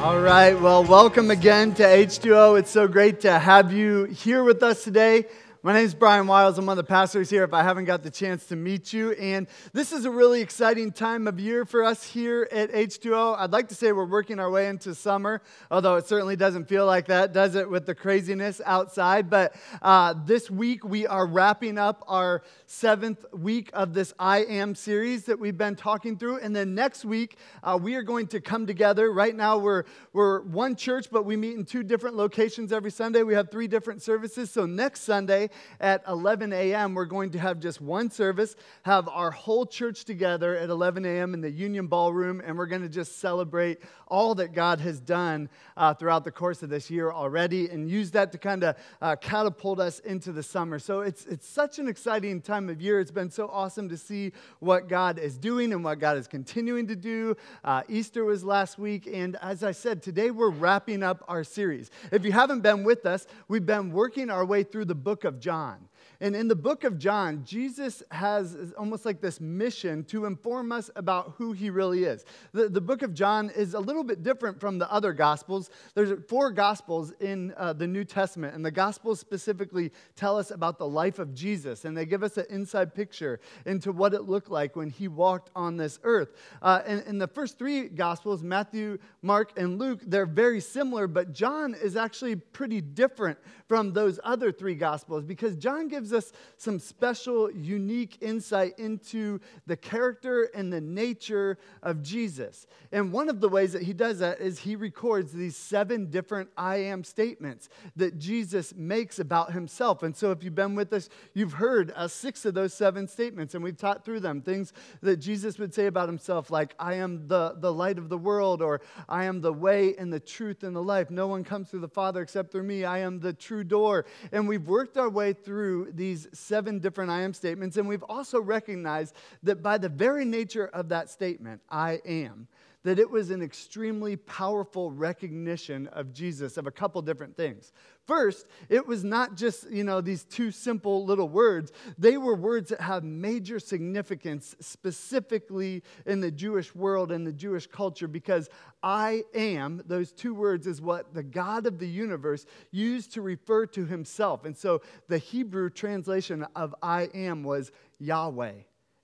All right, well, welcome again to H2O. It's so great to have you here with us today. My name is Brian Wiles. I'm one of the pastors here if I haven't got the chance to meet you. And this is a really exciting time of year for us here at H2O. I'd like to say we're working our way into summer, although it certainly doesn't feel like that, does it, with the craziness outside? But uh, this week we are wrapping up our seventh week of this I Am series that we've been talking through. And then next week uh, we are going to come together. Right now we're, we're one church, but we meet in two different locations every Sunday. We have three different services. So next Sunday, at 11 a.m., we're going to have just one service, have our whole church together at 11 a.m. in the Union Ballroom, and we're going to just celebrate all that God has done uh, throughout the course of this year already and use that to kind of uh, catapult us into the summer. So it's, it's such an exciting time of year. It's been so awesome to see what God is doing and what God is continuing to do. Uh, Easter was last week, and as I said, today we're wrapping up our series. If you haven't been with us, we've been working our way through the book of John. And in the book of John, Jesus has almost like this mission to inform us about who he really is. The, the book of John is a little bit different from the other gospels. There's four gospels in uh, the New Testament, and the gospels specifically tell us about the life of Jesus, and they give us an inside picture into what it looked like when he walked on this earth. Uh, and in the first three gospels, Matthew, Mark, and Luke, they're very similar, but John is actually pretty different from those other three gospels because John gives us some special, unique insight into the character and the nature of Jesus. And one of the ways that he does that is he records these seven different I am statements that Jesus makes about himself. And so if you've been with us, you've heard uh, six of those seven statements, and we've taught through them. Things that Jesus would say about himself, like, I am the, the light of the world, or I am the way and the truth and the life. No one comes to the Father except through me. I am the true door. And we've worked our way through these seven different I am statements, and we've also recognized that by the very nature of that statement, I am, that it was an extremely powerful recognition of Jesus of a couple different things. First, it was not just, you know, these two simple little words. They were words that have major significance specifically in the Jewish world and the Jewish culture because I am, those two words is what the God of the universe used to refer to himself. And so the Hebrew translation of I am was Yahweh.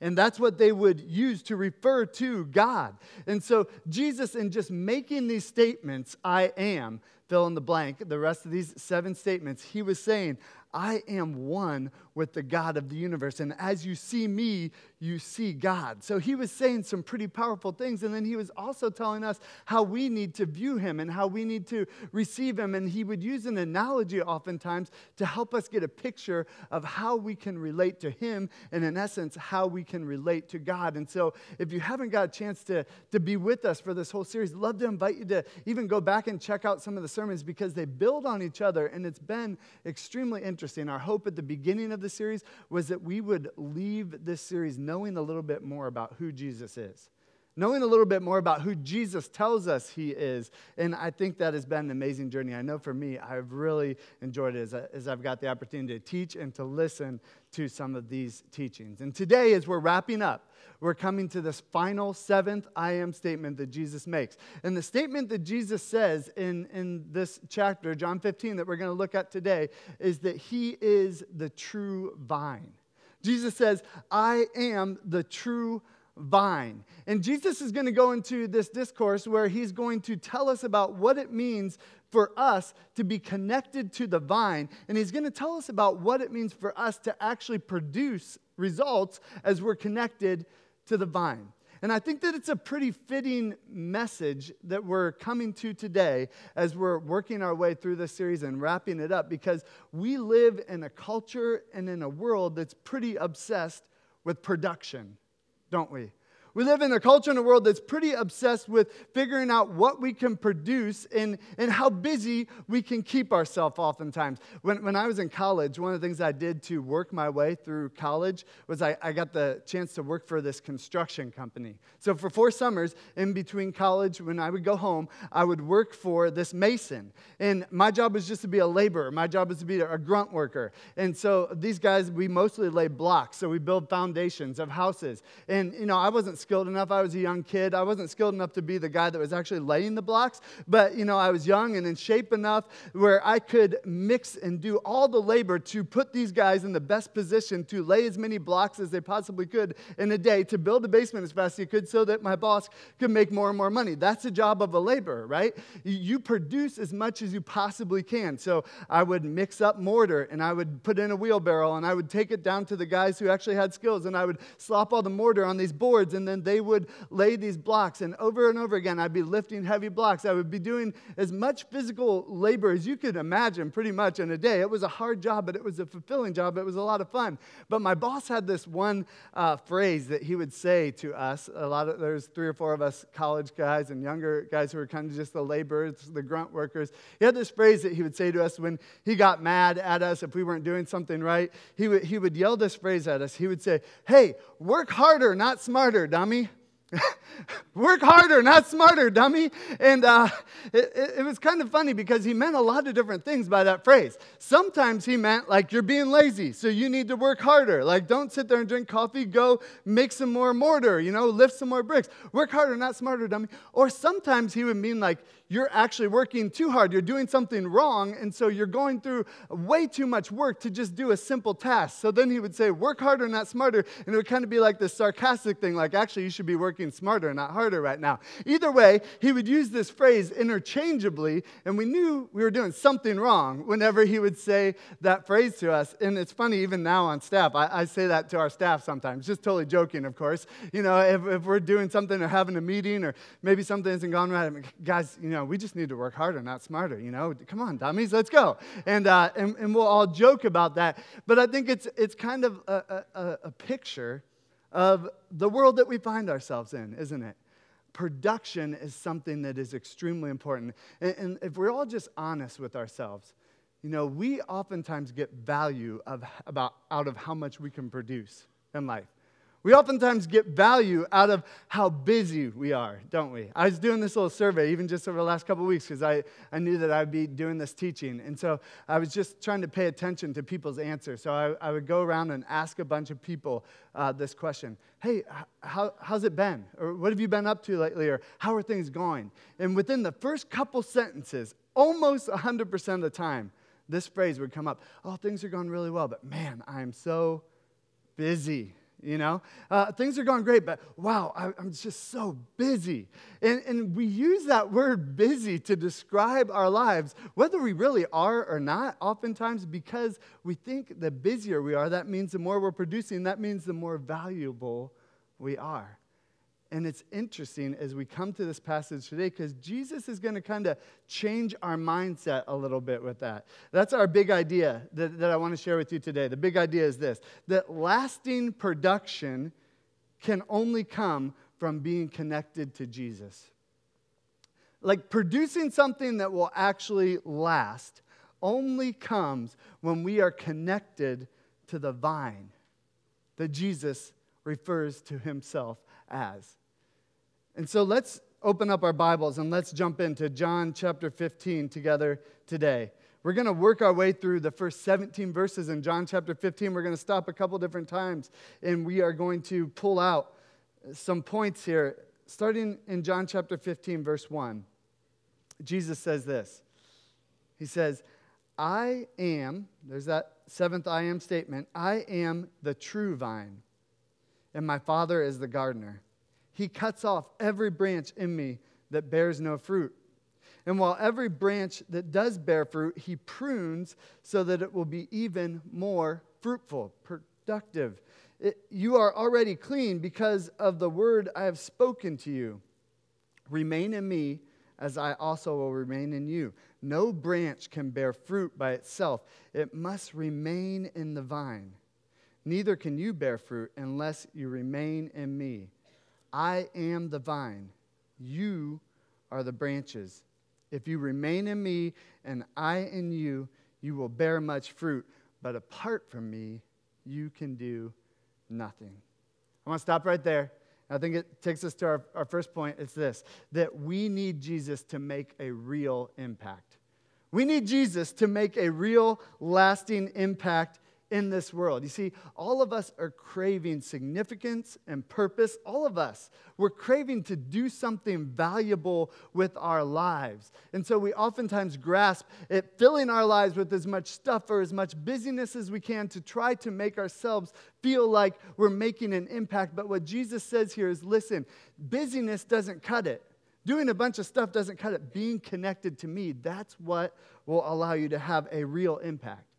And that's what they would use to refer to God. And so, Jesus, in just making these statements, I am, fill in the blank, the rest of these seven statements, he was saying, I am one with the God of the universe. And as you see me, you see God. So he was saying some pretty powerful things. And then he was also telling us how we need to view him and how we need to receive him. And he would use an analogy oftentimes to help us get a picture of how we can relate to him and, in essence, how we can relate to God. And so if you haven't got a chance to, to be with us for this whole series, I'd love to invite you to even go back and check out some of the sermons because they build on each other. And it's been extremely interesting. Our hope at the beginning of the series was that we would leave this series knowing a little bit more about who Jesus is knowing a little bit more about who Jesus tells us he is. And I think that has been an amazing journey. I know for me, I've really enjoyed it as, I, as I've got the opportunity to teach and to listen to some of these teachings. And today, as we're wrapping up, we're coming to this final seventh I am statement that Jesus makes. And the statement that Jesus says in, in this chapter, John 15, that we're going to look at today, is that he is the true vine. Jesus says, I am the true vine. And Jesus is going to go into this discourse where he's going to tell us about what it means for us to be connected to the vine. And he's going to tell us about what it means for us to actually produce results as we're connected to the vine. And I think that it's a pretty fitting message that we're coming to today as we're working our way through this series and wrapping it up because we live in a culture and in a world that's pretty obsessed with production, don't we? We live in a culture and a world that's pretty obsessed with figuring out what we can produce and, and how busy we can keep ourselves oftentimes. When, when I was in college, one of the things I did to work my way through college was I, I got the chance to work for this construction company. So for four summers in between college, when I would go home, I would work for this mason. And my job was just to be a laborer. My job was to be a grunt worker. And so these guys, we mostly lay blocks. So we build foundations of houses. And, you know, I wasn't skilled enough. I was a young kid. I wasn't skilled enough to be the guy that was actually laying the blocks, but you know, I was young and in shape enough where I could mix and do all the labor to put these guys in the best position to lay as many blocks as they possibly could in a day to build a basement as fast as you could so that my boss could make more and more money. That's the job of a laborer, right? You produce as much as you possibly can. So I would mix up mortar and I would put in a wheelbarrow and I would take it down to the guys who actually had skills and I would slop all the mortar on these boards and then they would lay these blocks. And over and over again, I'd be lifting heavy blocks. I would be doing as much physical labor as you could imagine pretty much in a day. It was a hard job, but it was a fulfilling job. It was a lot of fun. But my boss had this one uh, phrase that he would say to us. A lot of there's three or four of us college guys and younger guys who were kind of just the laborers, the grunt workers. He had this phrase that he would say to us when he got mad at us if we weren't doing something right. He would, he would yell this phrase at us. He would say, Hey, work harder, not smarter, dummy. Work harder, not smarter, dummy. And uh, it, it, was kind of funny because he meant a lot of different things by that phrase. Sometimes he meant like you're being lazy, so you need to work harder. Like don't sit there and drink coffee, go make some more mortar, you know, lift some more bricks. Work harder, not smarter, dummy. Or sometimes he would mean like you're actually working too hard. You're doing something wrong, and so you're going through way too much work to just do a simple task. So then he would say, Work harder, not smarter. And it would kind of be like this sarcastic thing, like, actually, you should be working smarter, not harder right now. Either way, he would use this phrase interchangeably, and we knew we were doing something wrong whenever he would say that phrase to us. And it's funny, even now on staff, I, I say that to our staff sometimes, just totally joking, of course. You know, if, if we're doing something or having a meeting or maybe something hasn't gone right, I mean, guys, you know, we just need to work harder, not smarter. You know, come on, dummies, let's go. And, uh, and, and we'll all joke about that. But I think it's, it's kind of a, a, a picture of the world that we find ourselves in, isn't it? Production is something that is extremely important. And, and if we're all just honest with ourselves, you know, we oftentimes get value of, about, out of how much we can produce in life. We oftentimes get value out of how busy we are, don't we? I was doing this little survey even just over the last couple weeks because I, I knew that I'd be doing this teaching. And so I was just trying to pay attention to people's answers. So I, I would go around and ask a bunch of people uh, this question Hey, how, how's it been? Or what have you been up to lately? Or how are things going? And within the first couple sentences, almost 100% of the time, this phrase would come up Oh, things are going really well, but man, I'm so busy you know? Uh, things are going great, but wow, I, am just so busy. And, and we use that word busy to describe our lives, whether we really are or not, oftentimes because we think the busier we are, that means the more we're producing, that means the more valuable we are. And it's interesting as we come to this passage today because Jesus is going to kind of change our mindset a little bit with that. That's our big idea that, that I want to share with you today. The big idea is this that lasting production can only come from being connected to Jesus. Like producing something that will actually last only comes when we are connected to the vine that Jesus refers to himself as. And so let's open up our Bibles and let's jump into John chapter 15 together today. We're going to work our way through the first 17 verses in John chapter 15. We're going to stop a couple different times and we are going to pull out some points here. Starting in John chapter 15, verse 1, Jesus says this He says, I am, there's that seventh I am statement, I am the true vine, and my Father is the gardener. He cuts off every branch in me that bears no fruit. And while every branch that does bear fruit, he prunes so that it will be even more fruitful, productive. It, you are already clean because of the word I have spoken to you. Remain in me as I also will remain in you. No branch can bear fruit by itself, it must remain in the vine. Neither can you bear fruit unless you remain in me. I am the vine, you are the branches. If you remain in me and I in you, you will bear much fruit. But apart from me, you can do nothing. I want to stop right there. I think it takes us to our, our first point. It's this that we need Jesus to make a real impact. We need Jesus to make a real, lasting impact in this world. You see, all of us are craving significance and purpose. All of us, we're craving to do something valuable with our lives. And so we oftentimes grasp at filling our lives with as much stuff or as much busyness as we can to try to make ourselves feel like we're making an impact. But what Jesus says here is listen, busyness doesn't cut it. Doing a bunch of stuff doesn't cut it. Being connected to me, that's what will allow you to have a real impact.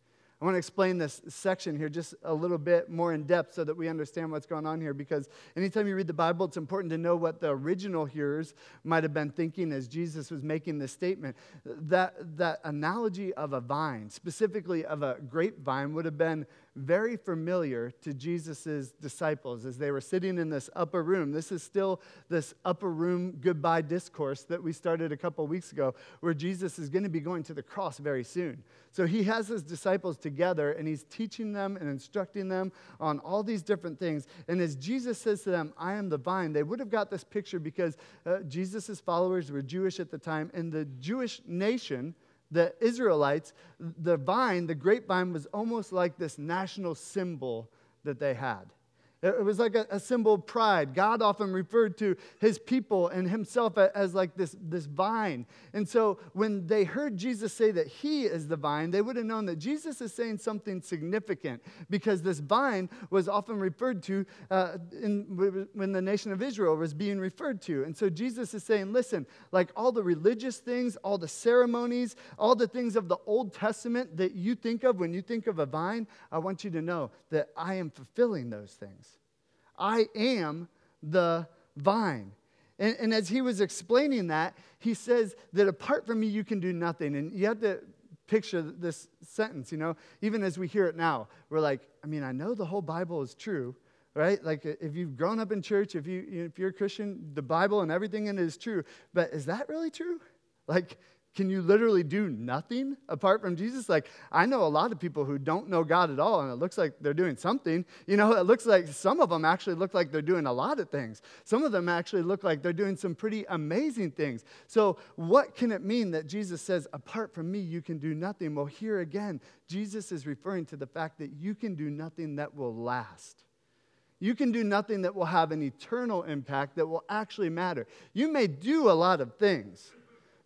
I want to explain this section here just a little bit more in depth so that we understand what's going on here because anytime you read the Bible, it's important to know what the original hearers might have been thinking as Jesus was making this statement. That, that analogy of a vine, specifically of a grapevine, would have been very familiar to Jesus' disciples as they were sitting in this upper room. This is still this upper room goodbye discourse that we started a couple weeks ago, where Jesus is going to be going to the cross very soon. So he has his disciples together and he's teaching them and instructing them on all these different things. And as Jesus says to them, I am the vine, they would have got this picture because uh, Jesus' followers were Jewish at the time, and the Jewish nation the Israelites, the vine, the grapevine, was almost like this national symbol that they had. It was like a, a, symbol of pride. God often referred to his people and himself as like this, this vine. And so when they heard Jesus say that he is the vine, they would have known that Jesus is saying something significant because this vine was often referred to uh, in, when the nation of Israel was being referred to. And so Jesus is saying, listen, like all the religious things, all the ceremonies, all the things of the Old Testament that you think of when you think of a vine, I want you to know that I am fulfilling those things. I am the vine. And, and, as he was explaining that, he says that apart from me, you can do nothing. And you have to picture this sentence, you know, even as we hear it now, we're like, I mean, I know the whole Bible is true, right? Like if you've grown up in church, if, you, if you're a Christian, the Bible and everything in it is true. But is that really true? Like, can you literally do nothing apart from Jesus? Like, I know a lot of people who don't know God at all, and it looks like they're doing something. You know, it looks like some of them actually look like they're doing a lot of things. Some of them actually look like they're doing some pretty amazing things. So, what can it mean that Jesus says, apart from me, you can do nothing? Well, here again, Jesus is referring to the fact that you can do nothing that will last. You can do nothing that will have an eternal impact that will actually matter. You may do a lot of things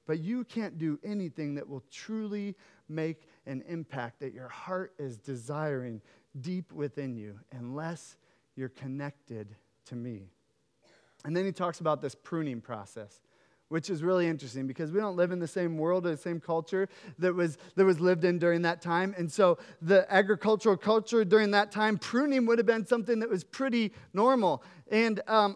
but you can't do anything that will truly make an impact that your heart is desiring deep within you unless you're connected to me. And then he talks about this pruning process which is really interesting because we don't live in the same world or the same culture that was, that was lived in during that time. And so the agricultural culture during that time, pruning would have been something that was pretty normal. And um,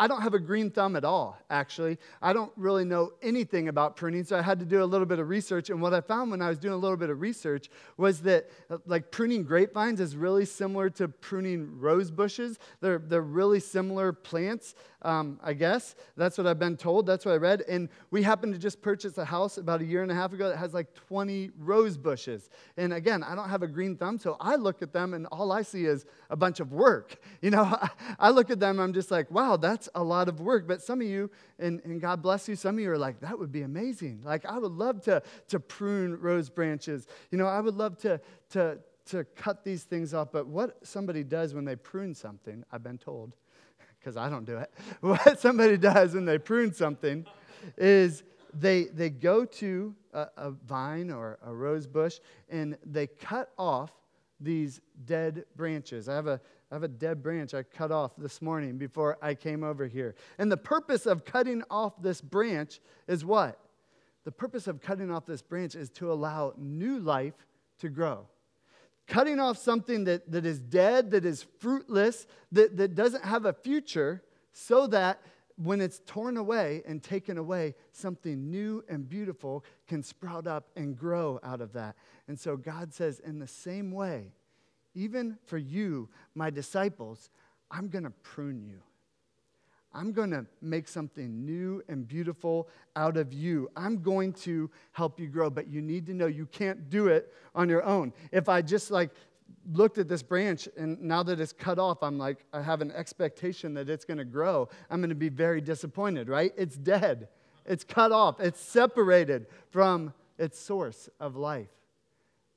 I don't have a green thumb at all, actually. I don't really know anything about pruning, so I had to do a little bit of research. And what I found when I was doing a little bit of research was that, like, pruning grapevines is really similar to pruning rose bushes. They're, they're really similar plants um, I guess. That's what I've been told. That's what I read. And we happened to just purchase a house about a year and a half ago that has like 20 rose bushes. And again, I don't have a green thumb, so I look at them and all I see is a bunch of work. You know, I, look at them, I'm just like, wow, that's a lot of work. But some of you, and, and God bless you, some of you are like, that would be amazing. Like, I would love to, to prune rose branches. You know, I would love to, to, to cut these things off. But what somebody does when they prune something, I've been told, because I don't do it. What somebody does when they prune something is they, they go to a, a vine or a rose bush and they cut off these dead branches. I have a I have a dead branch I cut off this morning before I came over here. And the purpose of cutting off this branch is what? The purpose of cutting off this branch is to allow new life to grow cutting off something that, that is dead, that is fruitless, that, that doesn't have a future, so that when it's torn away and taken away, something new and beautiful can sprout up and grow out of that. And so God says, in the same way, even for you, my disciples, I'm going to prune you. I'm going to make something new and beautiful out of you. I'm going to help you grow, but you need to know you can't do it on your own. If I just like looked at this branch and now that it's cut off, I'm like, I have an expectation that it's going to grow. I'm going to be very disappointed, right? It's dead, it's cut off, it's separated from its source of life.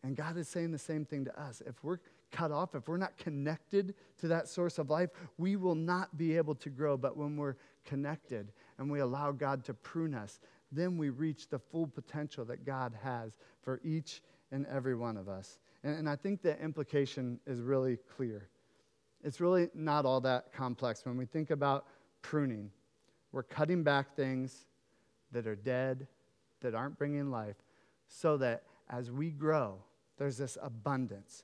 And God is saying the same thing to us. If we're cut off, if we're not connected to that source of life, we will not be able to grow. But when we're connected and we allow God to prune us, then we reach the full potential that God has for each and every one of us. And, and I think the implication is really clear. It's really not all that complex. When we think about pruning, we're cutting back things that are dead, that aren't bringing life, so that as we grow, there's this abundance.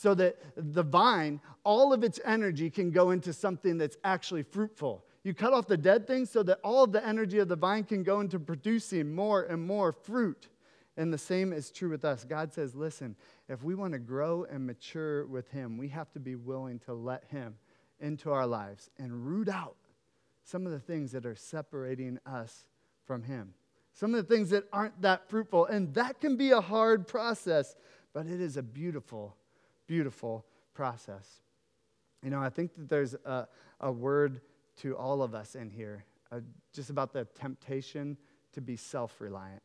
So that the vine, all of its energy can go into something that's actually fruitful. You cut off the dead things so that all of the energy of the vine can go into producing more and more fruit. And the same is true with us. God says, listen, if we want to grow and mature with Him, we have to be willing to let Him into our lives and root out some of the things that are separating us from Him. Some of the things that aren't that fruitful. And that can be a hard process, but it is a beautiful, beautiful process. You know, I think that there's a, a word to all of us in here uh, just about the temptation to be self reliant.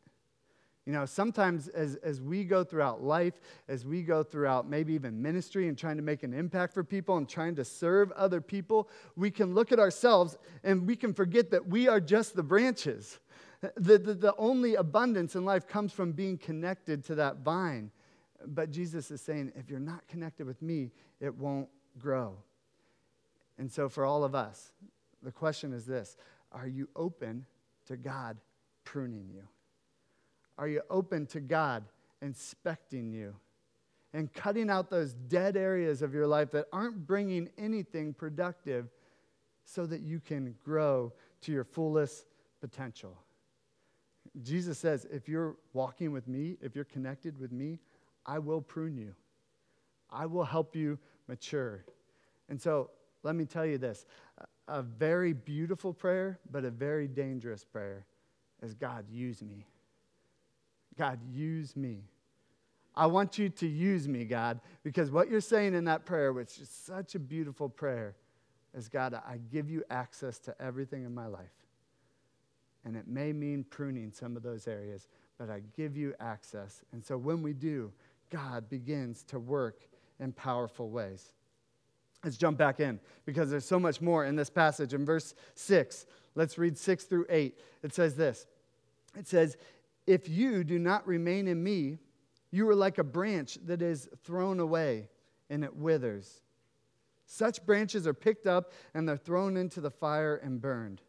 You know, sometimes as, as we go throughout life, as we go throughout maybe even ministry and trying to make an impact for people and trying to serve other people, we can look at ourselves and we can forget that we are just the branches. The, the, the only abundance in life comes from being connected to that vine. But Jesus is saying, if you're not connected with me, it won't grow. And so, for all of us, the question is this Are you open to God pruning you? Are you open to God inspecting you and cutting out those dead areas of your life that aren't bringing anything productive so that you can grow to your fullest potential? Jesus says, if you're walking with me, if you're connected with me, I will prune you. I will help you mature. And so let me tell you this a very beautiful prayer, but a very dangerous prayer is God, use me. God, use me. I want you to use me, God, because what you're saying in that prayer, which is such a beautiful prayer, is God, I give you access to everything in my life. And it may mean pruning some of those areas, but I give you access. And so when we do, God begins to work in powerful ways. Let's jump back in because there's so much more in this passage. In verse 6, let's read 6 through 8. It says this It says, If you do not remain in me, you are like a branch that is thrown away and it withers. Such branches are picked up and they're thrown into the fire and burned.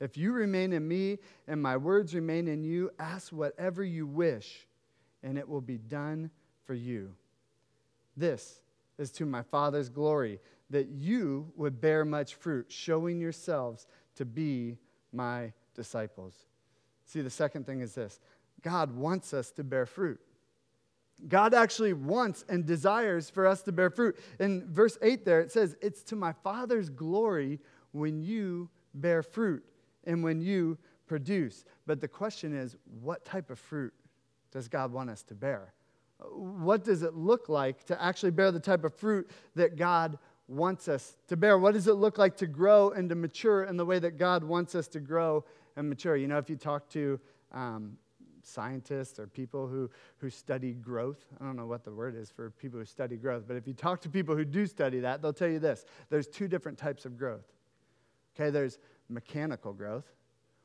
If you remain in me and my words remain in you, ask whatever you wish, and it will be done for you. This is to my Father's glory, that you would bear much fruit, showing yourselves to be my disciples. See, the second thing is this God wants us to bear fruit. God actually wants and desires for us to bear fruit. In verse 8 there, it says, It's to my Father's glory when you bear fruit and when you produce. But the question is, what type of fruit does God want us to bear? What does it look like to actually bear the type of fruit that God wants us to bear? What does it look like to grow and to mature in the way that God wants us to grow and mature? You know, if you talk to um, scientists or people who, who study growth, I don't know what the word is for people who study growth, but if you talk to people who do study that, they'll tell you this there's two different types of growth. Okay, there's mechanical growth,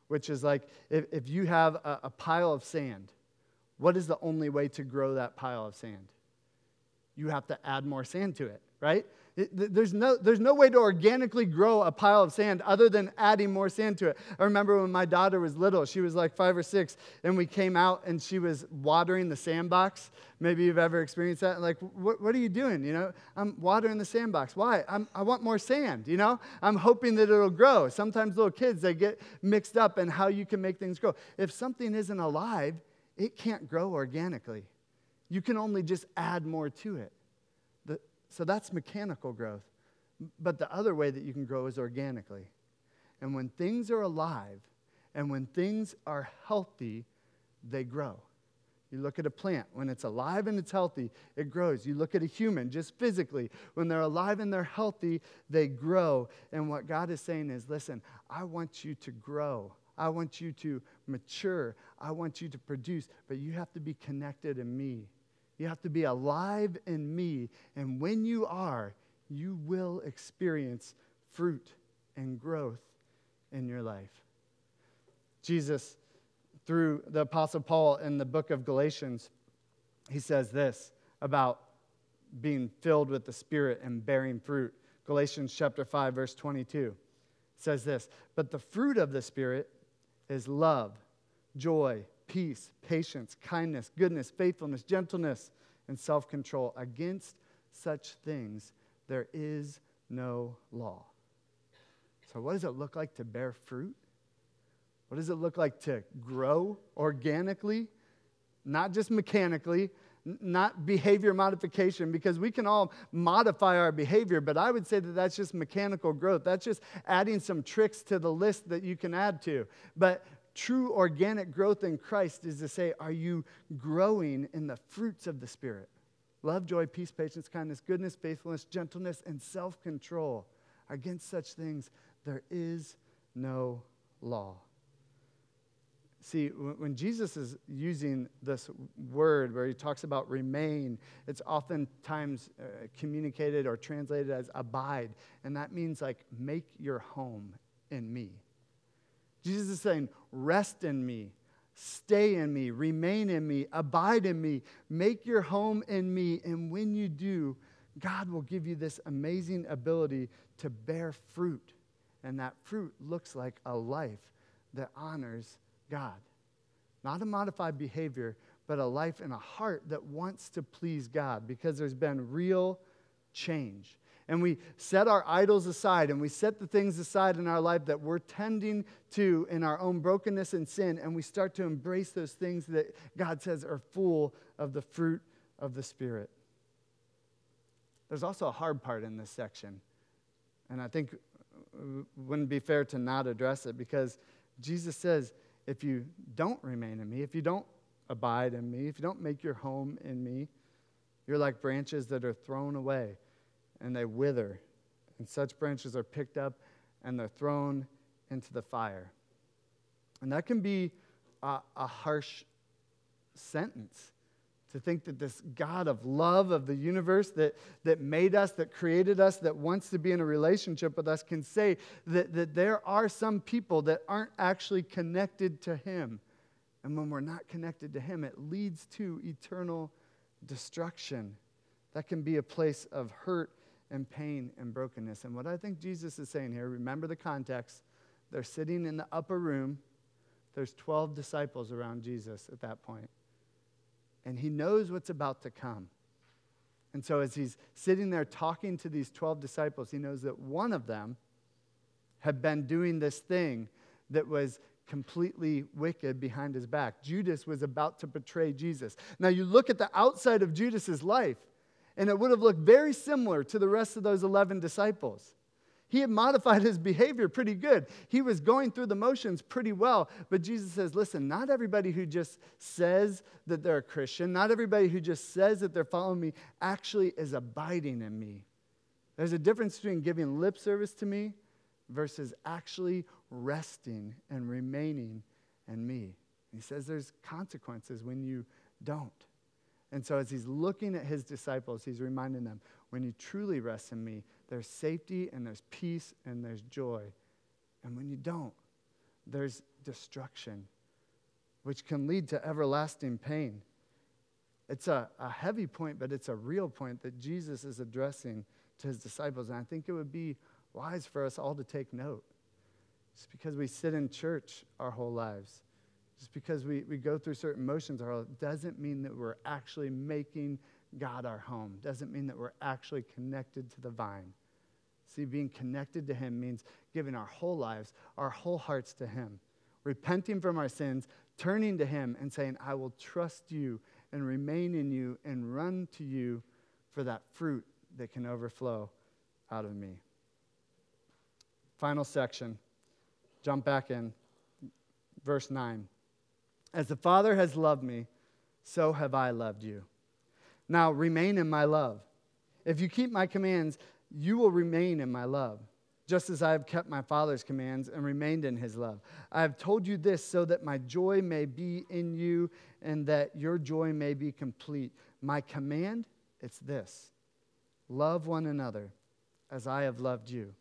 which is like if, if you have a, a pile of sand, what is the only way to grow that pile of sand? You have to add more sand to it, right? There's, no, there's no way to organically grow a pile of sand other than adding more sand to it. I remember when my daughter was little, she was like five or six, and we came out and she was watering the sandbox. Maybe you've ever experienced that. Like, what, what are you doing? You know, I'm watering the sandbox. Why? I'm, I want more sand, you know? I'm hoping that it'll grow. Sometimes little kids, they get mixed up in how you can make things grow. If something isn't alive, it can't grow organically. You can only just add more to it. So that's mechanical growth. But the other way that you can grow is organically. And when things are alive and when things are healthy, they grow. You look at a plant, when it's alive and it's healthy, it grows. You look at a human, just physically, when they're alive and they're healthy, they grow. And what God is saying is listen, I want you to grow. I want you to mature. I want you to produce, but you have to be connected in me. You have to be alive in me. And when you are, you will experience fruit and growth in your life. Jesus, through the Apostle Paul in the book of Galatians, he says this about being filled with the Spirit and bearing fruit. Galatians chapter 5, verse 22 says this But the fruit of the Spirit is love, joy, peace, patience, kindness, goodness, faithfulness, gentleness, and self control. Against such things there is no law. So, what does it look like to bear fruit? What does it look like to grow organically, not just mechanically, not behavior modification, because we can all modify our behavior, but I would say that that's just mechanical growth. That's just adding some tricks to the list that you can add to. But true organic growth in Christ is to say, are you growing in the fruits of the Spirit? Love, joy, peace, patience, kindness, goodness, faithfulness, gentleness, and self control. Against such things, there is no law. See, when Jesus is using this word where he talks about remain, it's oftentimes uh, communicated or translated as abide. And that means like make your home in me. Jesus is saying, rest in me, stay in me, remain in me, abide in me, make your home in me. And when you do, God will give you this amazing ability to bear fruit. And that fruit looks like a life that honors God. Not a modified behavior, but a life and a heart that wants to please God because there's been real change. And we set our idols aside and we set the things aside in our life that we're tending to in our own brokenness and sin, and we start to embrace those things that God says are full of the fruit of the Spirit. There's also a hard part in this section, and I think wouldn't be fair to not address it because Jesus says, if you don't remain in me, if you don't abide in me, if you don't make your home in me, you're like branches that are thrown away and they wither. And such branches are picked up and they're thrown into the fire. And that can be a, a harsh sentence to think that this God of love of the universe that, that made us, that created us, that wants to be in a relationship with us can say that, that there are some people that aren't actually connected to Him. And when we're not connected to Him, it leads to eternal destruction. That can be a place of hurt and pain and brokenness. And what I think Jesus is saying here, remember the context. They're sitting in the upper room. There's 12 disciples around Jesus at that point and he knows what's about to come. And so, as he's sitting there talking to these 12 disciples, he knows that one of them had been doing this thing that was completely wicked behind his back. Judas was about to betray Jesus. Now, you look at the outside of Judas's life, and it would have looked very similar to the rest of those 11 disciples. He had modified his behavior pretty good. He was going through the motions pretty well. But Jesus says, listen, not everybody who just says that they're a Christian, not everybody who just says that they're following me, actually is abiding in me. There's a difference between giving lip service to me versus actually resting and remaining in me. He says there's consequences when you don't. And so, as he's looking at his disciples, he's reminding them when you truly rest in me, there's safety and there's peace and there's joy. And when you don't, there's destruction, which can lead to everlasting pain. It's a, a heavy point, but it's a real point that Jesus is addressing to his disciples. And I think it would be wise for us all to take note. Just because we sit in church our whole lives, just because we, we go through certain motions our whole doesn't mean that we're actually making God our home, doesn't mean that we're actually connected to the vine. See, being connected to Him means giving our whole lives, our whole hearts to Him, repenting from our sins, turning to Him, and saying, I will trust you and remain in you and run to you for that fruit that can overflow out of me. Final section. Jump back in. Verse 9. As the Father has loved me, so have I loved you. Now remain in my love. If you keep my commands, you will remain in my love, just as I have kept my Father's commands and remained in his love. I have told you this so that my joy may be in you and that your joy may be complete. My command, it's this love one another as I have loved you.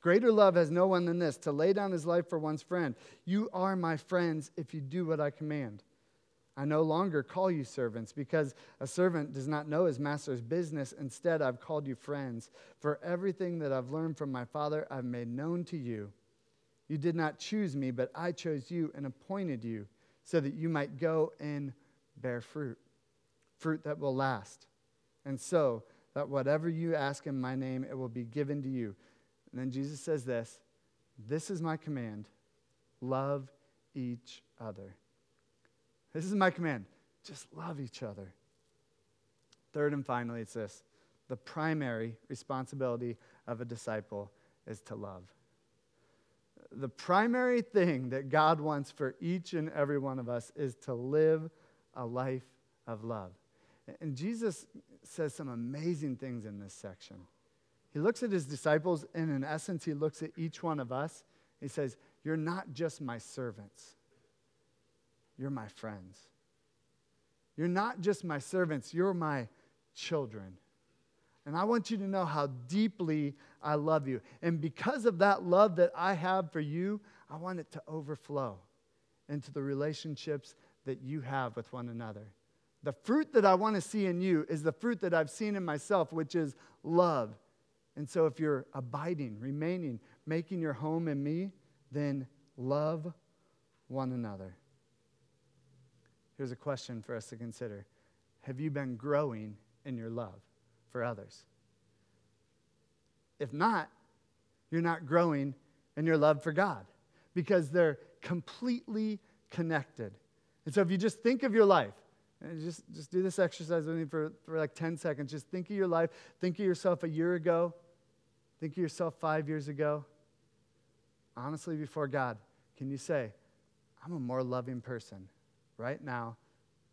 Greater love has no one than this to lay down his life for one's friend. You are my friends if you do what I command. I no longer call you servants because a servant does not know his master's business. Instead, I've called you friends. For everything that I've learned from my Father, I've made known to you. You did not choose me, but I chose you and appointed you so that you might go and bear fruit, fruit that will last. And so that whatever you ask in my name, it will be given to you. And then Jesus says this This is my command love each other. This is my command. Just love each other. Third and finally, it's this the primary responsibility of a disciple is to love. The primary thing that God wants for each and every one of us is to live a life of love. And Jesus says some amazing things in this section. He looks at his disciples, and in essence, he looks at each one of us. He says, You're not just my servants, you're my friends. You're not just my servants, you're my children. And I want you to know how deeply I love you. And because of that love that I have for you, I want it to overflow into the relationships that you have with one another. The fruit that I want to see in you is the fruit that I've seen in myself, which is love. And so if you're abiding, remaining, making your home in me, then love one another. Here's a question for us to consider Have you been growing in your love for others? If not, you're not growing in your love for God because they're completely connected. And so if you just think of your life, and just, just do this exercise with me for, for like 10 seconds. Just think of your life. Think of yourself a year ago. Think of yourself five years ago. Honestly, before God, can you say, I'm a more loving person right now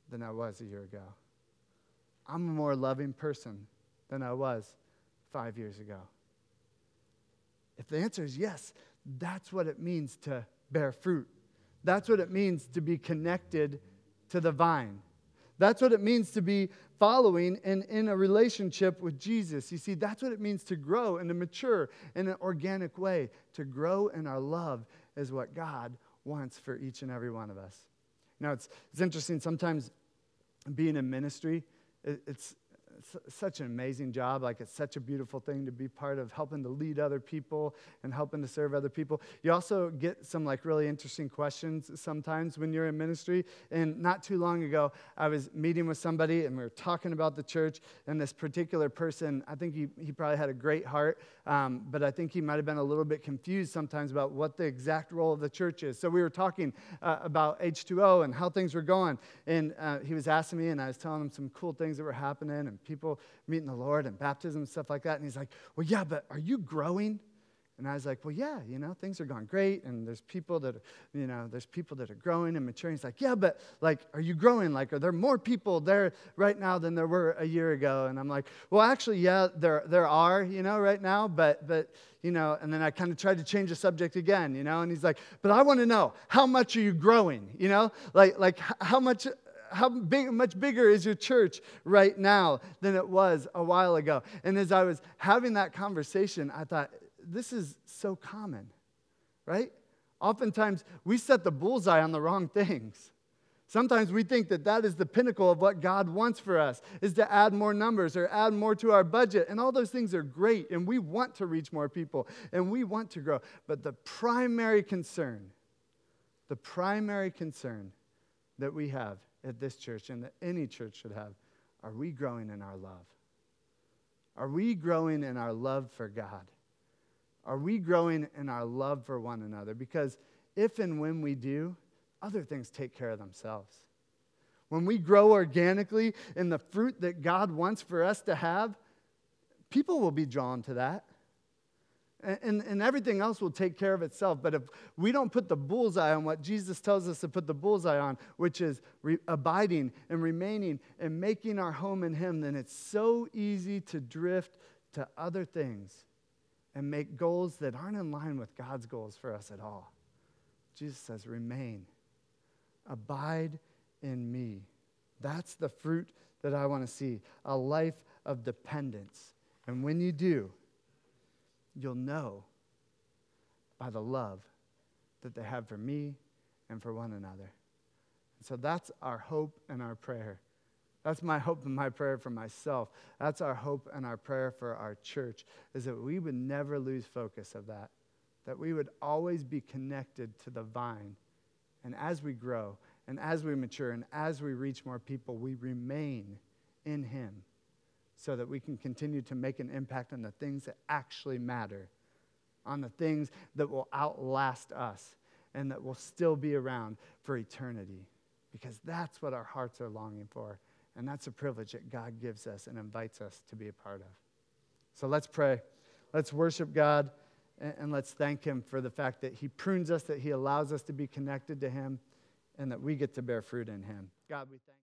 than I was a year ago. I'm a more loving person than I was five years ago. If the answer is yes, that's what it means to bear fruit. That's what it means to be connected to the vine. That's what it means to be following and in a relationship with Jesus. You see, that's what it means to grow and to mature in an organic way. To grow in our love is what God wants for each and every one of us. Now, it's, it's interesting. Sometimes being in ministry, it, it's such an amazing job. Like, it's such a beautiful thing to be part of helping to lead other people and helping to serve other people. You also get some, like, really interesting questions sometimes when you're in ministry. And not too long ago, I was meeting with somebody and we were talking about the church. And this particular person, I think he, he probably had a great heart, um, but I think he might have been a little bit confused sometimes about what the exact role of the church is. So we were talking uh, about H2O and how things were going. And uh, he was asking me, and I was telling him some cool things that were happening. And people meeting the Lord and baptism and stuff like that. And he's like, Well, yeah, but are you growing? And I was like, well, yeah, you know, things are going great, and there's people that, are, you know, there's people that are growing and maturing. He's like, yeah, but like, are you growing? Like, are there more people there right now than there were a year ago? And I'm like, well, actually, yeah, there there are, you know, right now, but but you know, and then I kind of tried to change the subject again, you know, and he's like, but I want to know how much are you growing, you know, like like how much how big, much bigger is your church right now than it was a while ago? And as I was having that conversation, I thought, this is so common, right? Oftentimes, we set the bullseye on the wrong things. Sometimes we think that that is the pinnacle of what God wants for us, is to add more numbers or add more to our budget. And all those things are great, and we want to reach more people, and we want to grow. But the primary concern, the primary concern that we have at this church and that any church should have are we growing in our love? Are we growing in our love for God? Are we growing in our love for one another? Because if and when we do, other things take care of themselves. When we grow organically in the fruit that God wants for us to have, people will be drawn to that. And, and everything else will take care of itself. But if we don't put the bullseye on what Jesus tells us to put the bullseye on, which is re- abiding and remaining and making our home in Him, then it's so easy to drift to other things and make goals that aren't in line with God's goals for us at all. Jesus says, remain, abide in me. That's the fruit that I want to see a life of dependence. And when you do, you'll know by the love that they have for me and for one another. And so that's our hope and our prayer. That's my hope and my prayer for myself. That's our hope and our prayer for our church, is that we would never lose focus of that, that we would always be connected to the vine. And as we grow, and as we mature, and as we reach more people, we remain in Him so that we can continue to make an impact on the things that actually matter, on the things that will outlast us and that will still be around for eternity. Because that's what our hearts are longing for. And that's a privilege that God gives us and invites us to be a part of. So let's pray. Let's worship God and, let's thank Him for the fact that He prunes us, that He allows us to be connected to Him, and that we get to bear fruit in Him. God, we thank